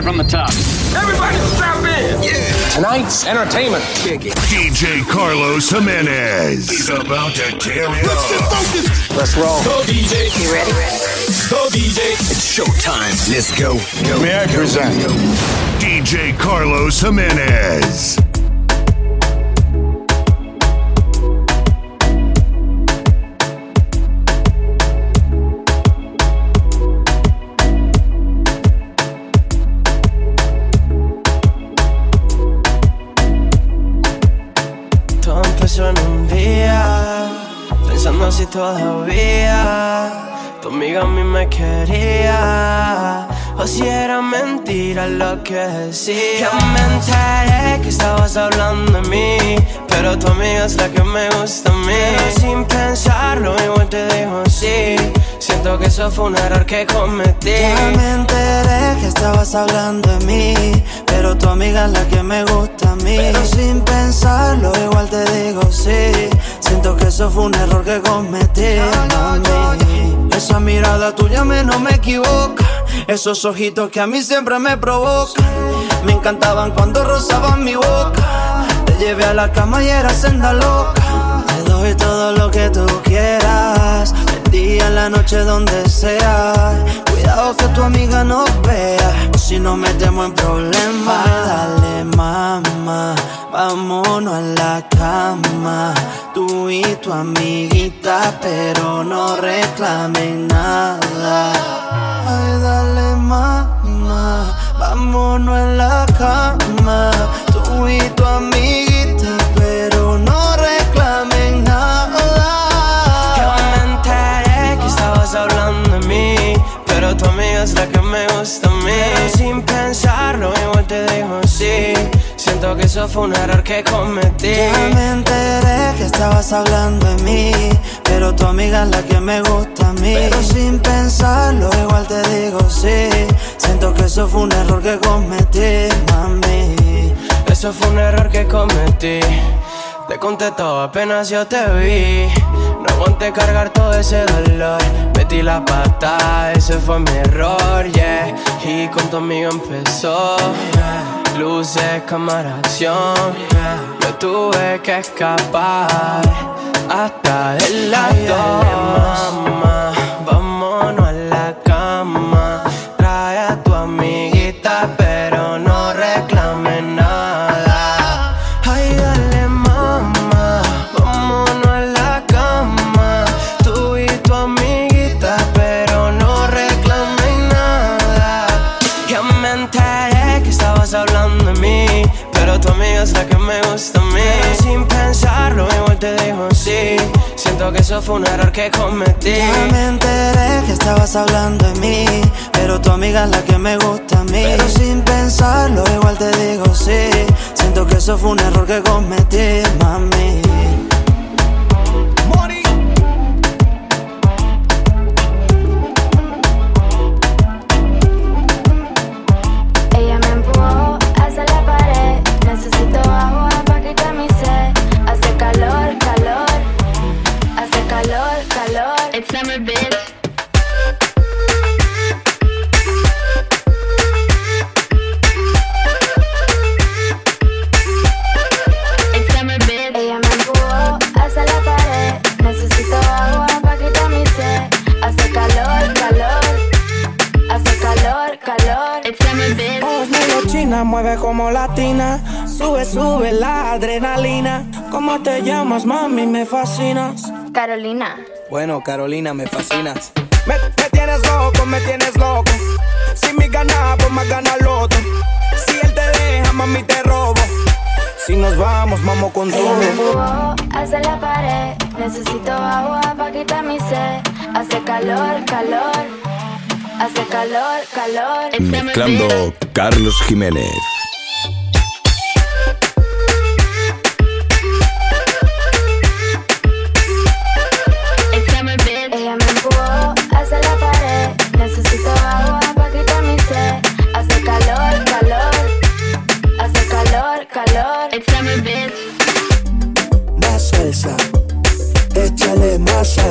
it from the top. Everybody strap in. Yeah. Tonight's entertainment. DJ Carlos Jimenez He's about to tear it up. Focus. Let's roll. Go DJ. You ready? Go DJ. It's showtime. Let's go. May I present? DJ Carlos Jimenez. Si todavía tu amiga a mí me quería. O si era mentira lo que decía. Que me enteré que estabas hablando de mí, pero tu amiga es la que me gusta a mí. Pero sin pensarlo, igual te dijo sí. Siento que eso fue un error que cometí. Ya me enteré que estabas hablando de mí, pero tu amiga es la que me gusta a mí. Pero sin pensarlo, igual te digo sí. Siento que eso fue un error que cometí. mami. Esa mirada tuya me no me equivoca. Esos ojitos que a mí siempre me provocan. Me encantaban cuando rozaban mi boca. Te llevé a la cama y era senda loca. Te doy todo lo que tú quieras. El día, en la noche, donde sea. Cuidado que tu amiga nos vea. O si nos metemos en problemas. Dale, mamá. Vámonos a la cama. Tú y tu amiguita, pero no reclamen nada. Ay, dale, mamá. Vámonos en la cama. Tú y tu amiguita, fue un error que cometí Ya me enteré que estabas hablando de mí, pero tu amiga es la que me gusta a mí. Pero sin pensarlo, igual te digo sí. Siento que eso fue un error que cometí, mami. Eso fue un error que cometí Te conté todo apenas yo te vi No aguanté cargar todo ese dolor Metí la pata, ese fue mi error, yeah Y con tu amigo empezó Luces, cámara, acción. Me tuve que escapar Hasta el lado eso fue un error que cometí Ya me enteré que estabas hablando de mí, pero tu amiga es la que me gusta a mí. Pero sin pensarlo, igual te digo sí. Siento que eso fue un error que cometí, mami. Mueve como latina. Sube, sube la adrenalina. ¿Cómo te llamas, mami? Me fascinas. Carolina. Bueno, Carolina, me fascinas. Me, me tienes loco, me tienes loco. Si mi gana, pues más gana el otro. Si él te deja, mami, te robo. Si nos vamos, vamos con Ella todo. me empujó hacia la pared. Necesito agua para quitar mi sed. Hace calor, calor. Hace calor, calor. Mezclando Carlos Jiménez.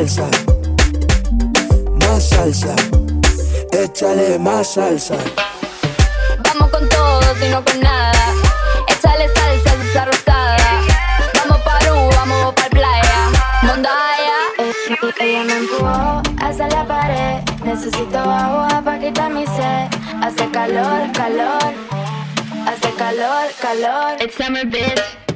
salsa, más salsa, échale más salsa. Vamos con todo, sino con nada. Échale salsa, salsa rosada. Vamos para U, vamos para playa. Mondaya. Ella me empujó hacia la pared. Necesito agua para quitar mi sed. Hace calor, calor. Hace calor, calor. It's summer, bitch.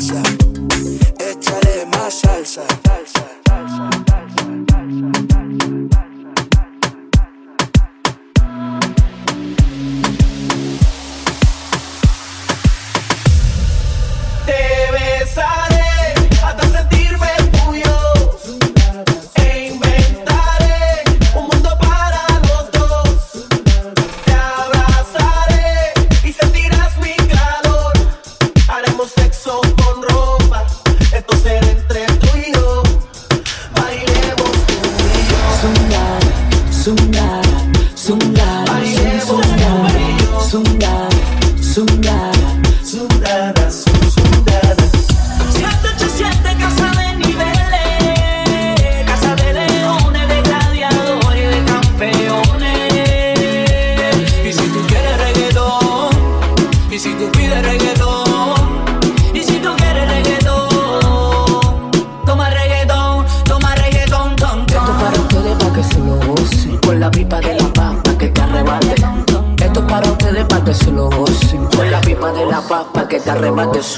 salsa, échale más salsa. salsa, salsa, salsa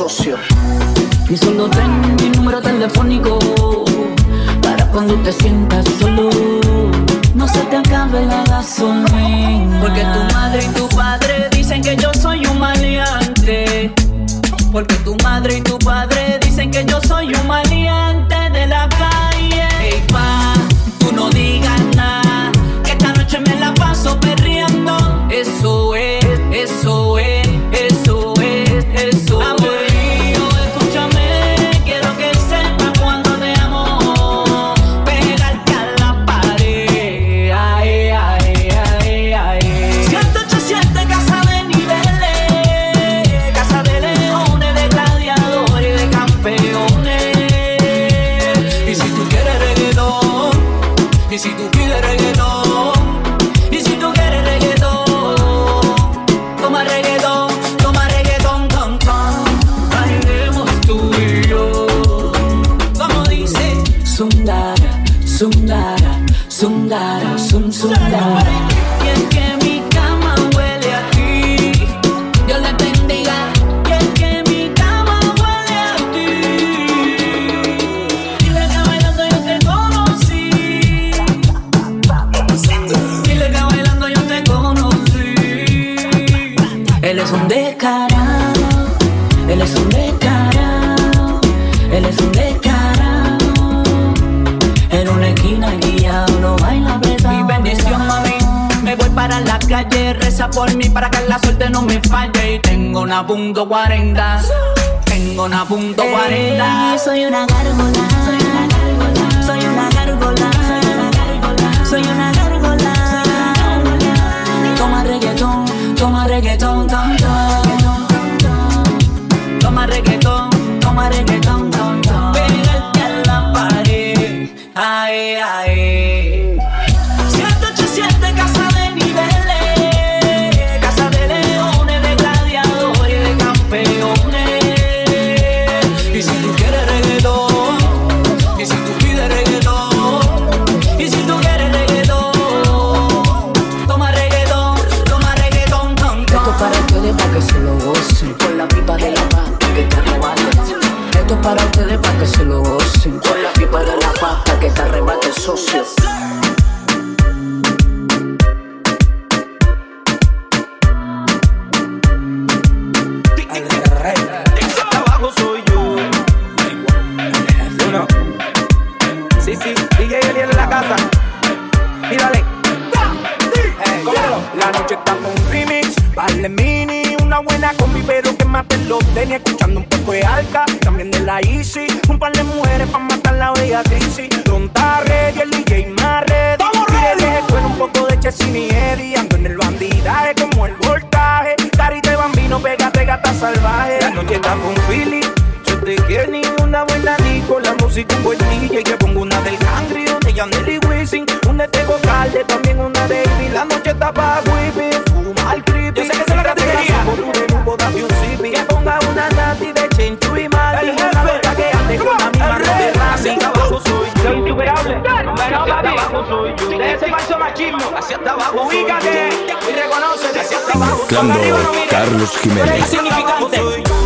socio. Diciendo ten mi número telefónico para cuando te sientas solo. No se te acabe la gasolina. Porque tú Por mí para que la suerte no me falte. Y tengo una punto 40. Tengo una punto 40. Ey, soy una gárgola. Soy una gárgola. Soy una gárgola. Toma reggaetón, toma reggaetón, tom, tom. Toma reggaetón, toma reggaetón, tom, tom. Pégate a la pared. Ay, ay. Ese falso machismo. Hacia hasta abajo. Ubícate. Y reconoce. Hacia hasta abajo. Carlos Jiménez.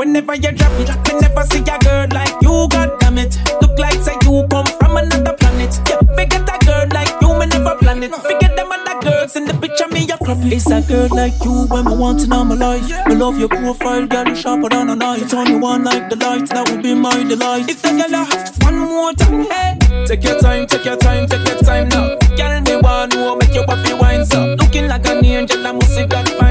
Whenever you drop it. Me never see a girl like you, god damn it. Look like say you come from another planet. Yeah, forget a girl like you, me never plan it. Forget them other girls in the picture, me a crop it. It's a girl like you when me want in all my life. Me love your profile, girl, you sharper than a knife. It's only one like the light, that would be my delight. If the girl uh, one more time, hey. Take your time, take your time, take your time now. Girl, me want to make your puppy so. Looking like an angel, I must see that fine,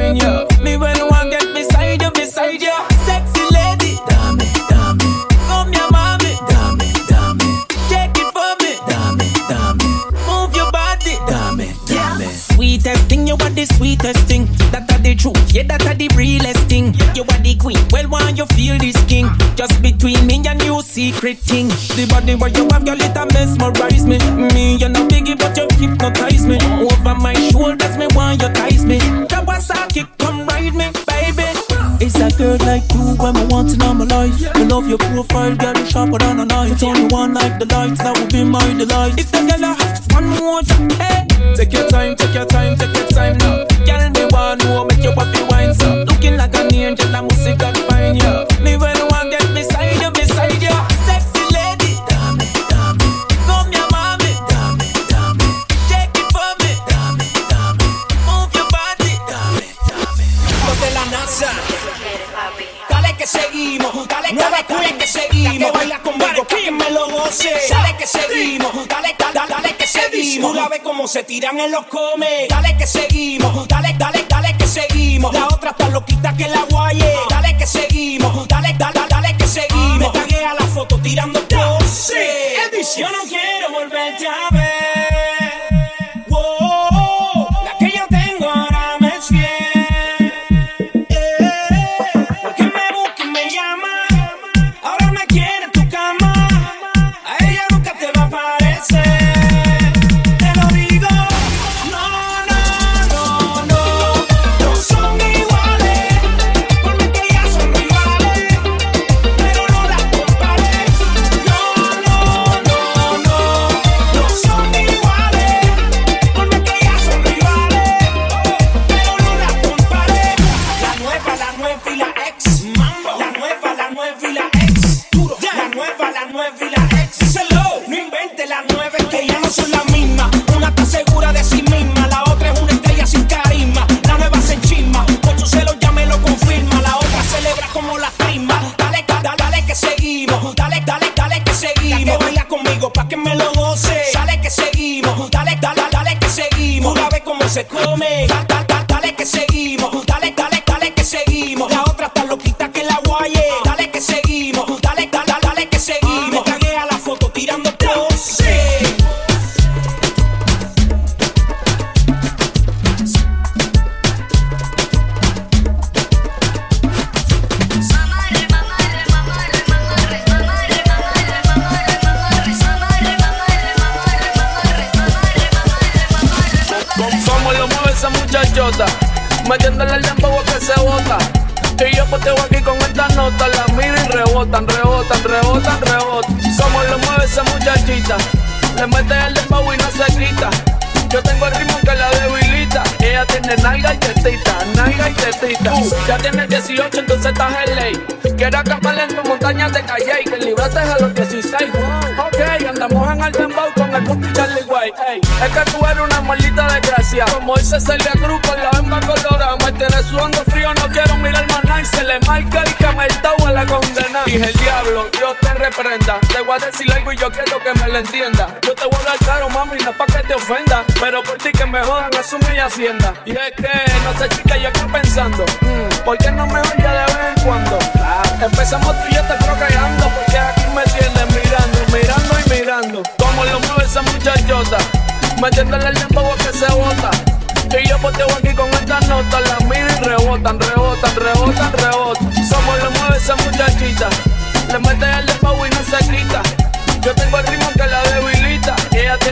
the truth, yeah, that are the realest thing. You are the queen, well, why you feel this king? Just between me and you, secret thing. The body where you have, your little mesmerize me. Me, you're not biggie, but you hypnotize me. Over my shoulders, me, why you ties me? Kawasaki, come ride me, baby. It's a girl like you when I want in all my life. I love your profile, girl, you sharper than a knife. It's only one like the light, that will be my delight. If the girl uh, one more time, hey. Take your time, take your time, take your time now. Sexy lady, dame, dame. Come your mommy, dame, dame. Check it for me, dame, dame. Move your body, dame, dame. Dale que seguimos, dale Tú la ves como se tiran en los come. Dale que seguimos. Dale, dale, dale que seguimos. La otra está loquita que la guaye. Dale que seguimos. Dale, dale, dale que seguimos. Me tagué a la foto tirando. Yo que muchachita, le mete el dembow y no se grita. Yo tengo el ritmo Ella tiene nalga y tetita, nalga y tetita. ya tienes 18, entonces estás en ley. Quiero acampar en tu montaña de calle y que libraste a los 16. Ok, andamos en el dembow con el puto Charlie. Ey, es que tú eres una maldita desgracia. Como dice Celia Cruz con la bemba colorada. Me tiene sudando frío, no quiero mirar más nada. Y se le marca el cameltao a la condena. Dije el diablo, Dios te reprenda. Te voy a decir algo y yo quiero que me lo entienda. Yo te voy a dar caro, mami, no es pa' que te ofenda. Pero por ti que me jodan, asume mi hacienda. Y es que, no sé, chica, yo estoy pensando. mm, ¿Por qué no me oye de vez en cuando? Empezamos tú y yo te procreando. Porque aquí me tienes mirando, mirando y mirando. Como lo mueve esa muchachota. Metiéndole el dembow que se bota. Y yo poteo aquí con estas notas, las miro y rebotan, rebotan, rebotan, rebotan. Somos lo mueve esa muchachita. Le mete el dembow y no se grita. Yo tengo el ritmo que la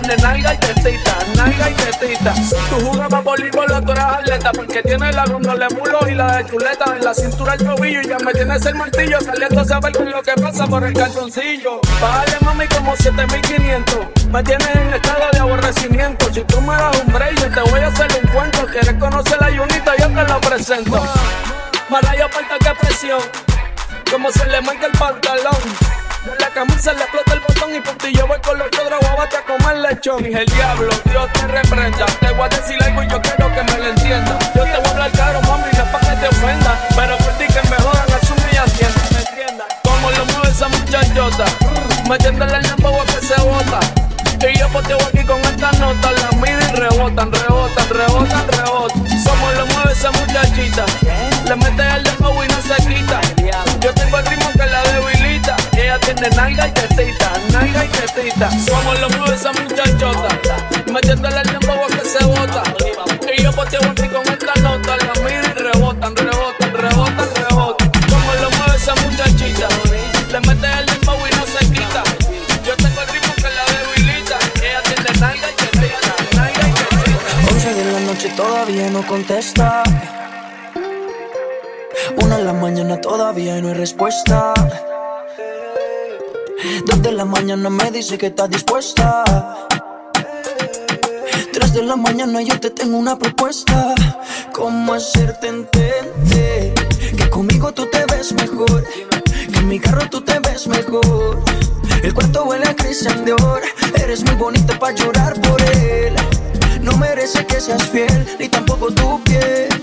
tiene nalga y tetita, nalga y tetita. Tú jugabas voleibol, tú eras atleta. Porque tiene la de mulo y la de chuleta. En la cintura el tobillo y ya me tienes el martillo. Saliendo a saber lo que pasa por el calzoncillo. Bájale mami como 7500. Me tienes en estado de aborrecimiento. Si tú me das un break, yo te voy a hacer un cuento. Quieres conocer la Junita, yo te lo presento. Maraya aparta que presión. Como se le marca el pantalón. La camisa le explota el botón y por ti yo voy con los guabate a comer lechón. Dije el diablo, Dios te reprenda. Te voy a decir algo y yo quiero que me lo entienda. Yo te voy a hablar caro, mami, no es pa' que te ofenda. Pero por ti que me jodan, asume y hacienda, ¿me entiendas? Como lo mueve esa muchachota, metiéndole el dembow a que se bota. Y yo poteo aquí con esta nota, la miro y rebotan, rebotan, rebotan, rebotan. Somos lo mueve esa muchachita, le mete el tiene nalga y tetita, nalga y tetita. Somos lo mueve esa muchachota, metiéndole el a que se bota. Y yo poteo aquí con esta nota, la miro y rebotan, rebotan, rebotan, rebotan. Somos lo mueve esa muchachita, le mete el dembow y no se quita. Yo tengo el ritmo que la debilita, ella tiene nalga y tetita, nalga y tetita. 11 de la noche todavía no contesta. Una de la mañana todavía no hay respuesta. Dos de la mañana me dice que está dispuesta. Tres de la mañana yo te tengo una propuesta. ¿Cómo hacerte entender que conmigo tú te ves mejor? Que en mi carro tú te ves mejor. El cuarto huele a Christian Dior. Eres muy bonita para llorar por él. No merece que seas fiel, ni tampoco tu piel.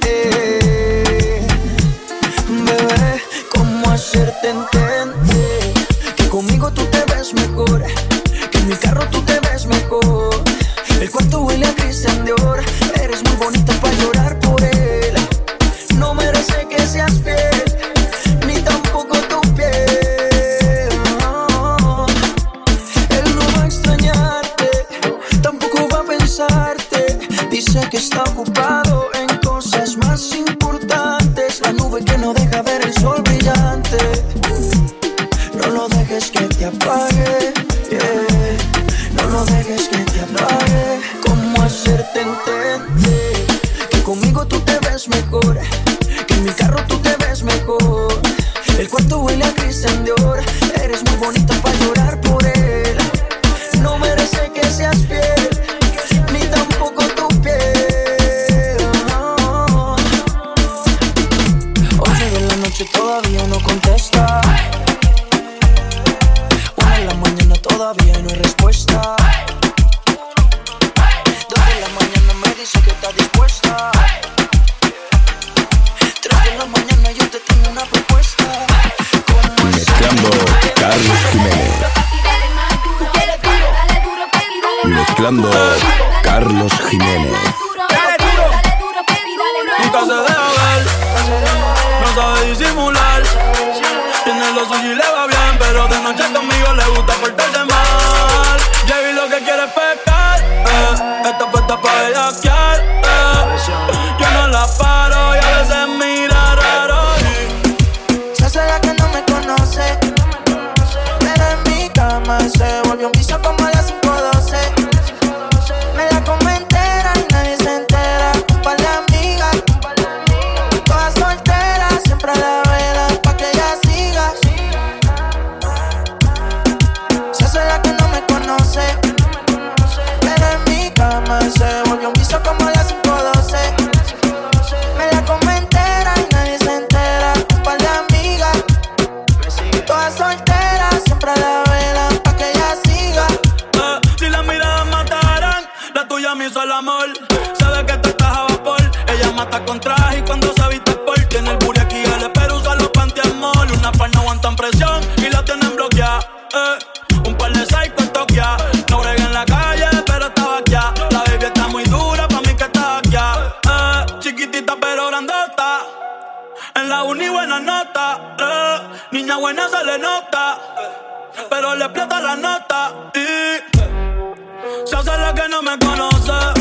le plata la nota y se hace la que no me conoce.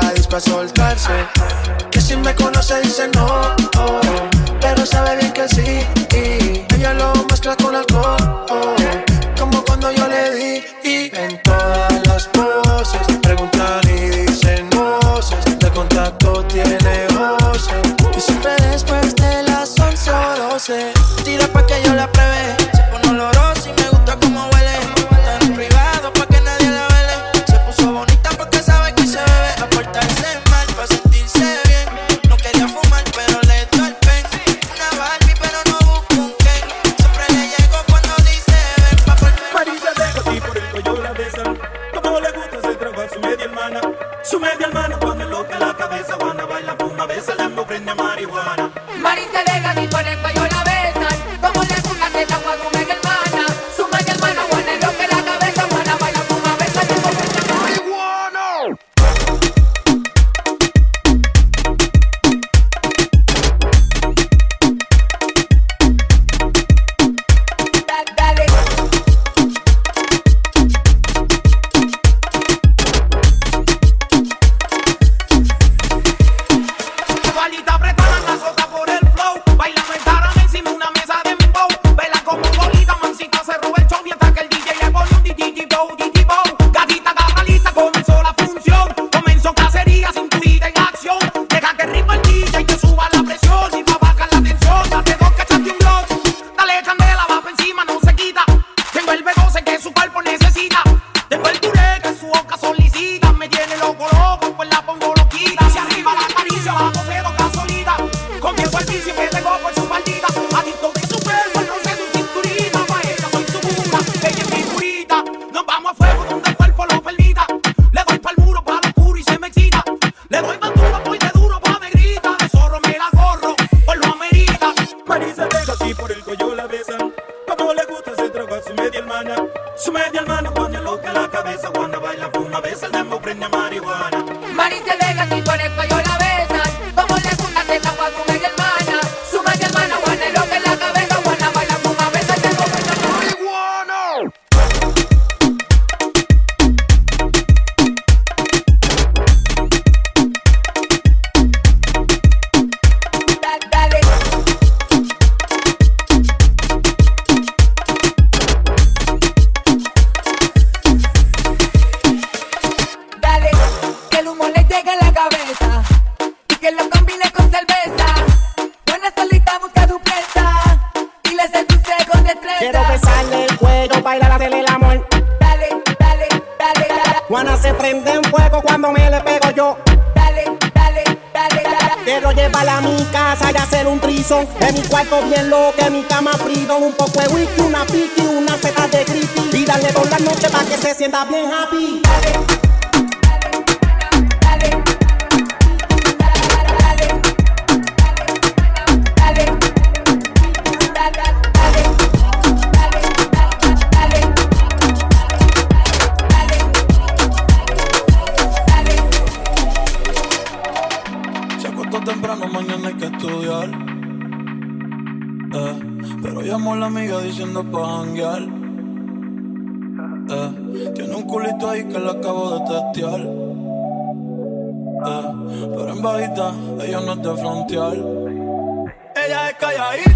la disco a soltarse. Que si me conoce dice no, oh, pero sabe bien que sí. Y Ella lo mezcla con alcohol. Oh. Quiero besarle el cuello, bailar, hacerle el amor. Dale, dale, dale, dale. Juana se prende en fuego cuando me le pego yo. Dale, dale, dale, dale. Quiero llevarla a mi casa y hacer un trizón. En mi cuarto bien loco, en mi cama frío. Un poco de whisky, una piqui, una feta de creepy. Y darle por la noche para que se sienta bien happy. Eh, pero llamó a la amiga diciendo pa' janguear. Eh, tiene un culito ahí que la acabo de testear. Eh, pero en bajita ella no es de frontear. Ella es calladita.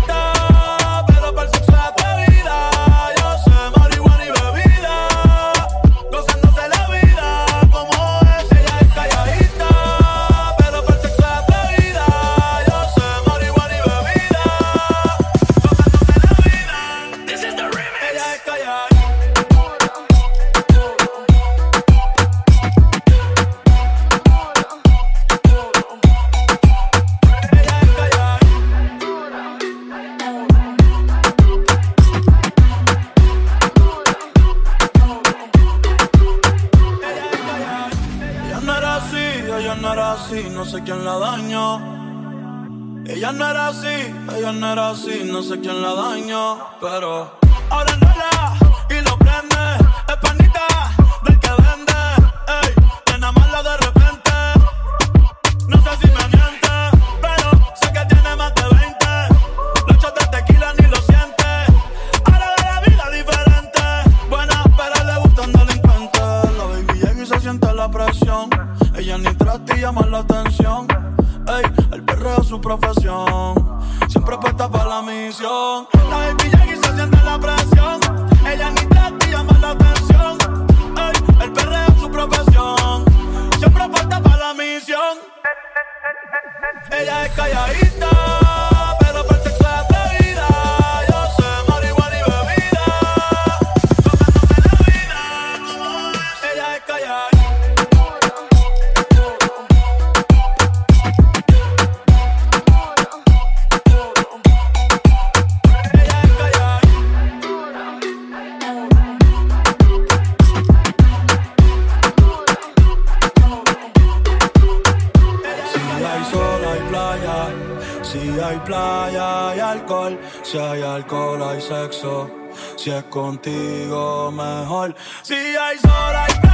Si hay playa hay alcohol, si hay alcohol hay sexo, si es contigo mejor, si hay sol hay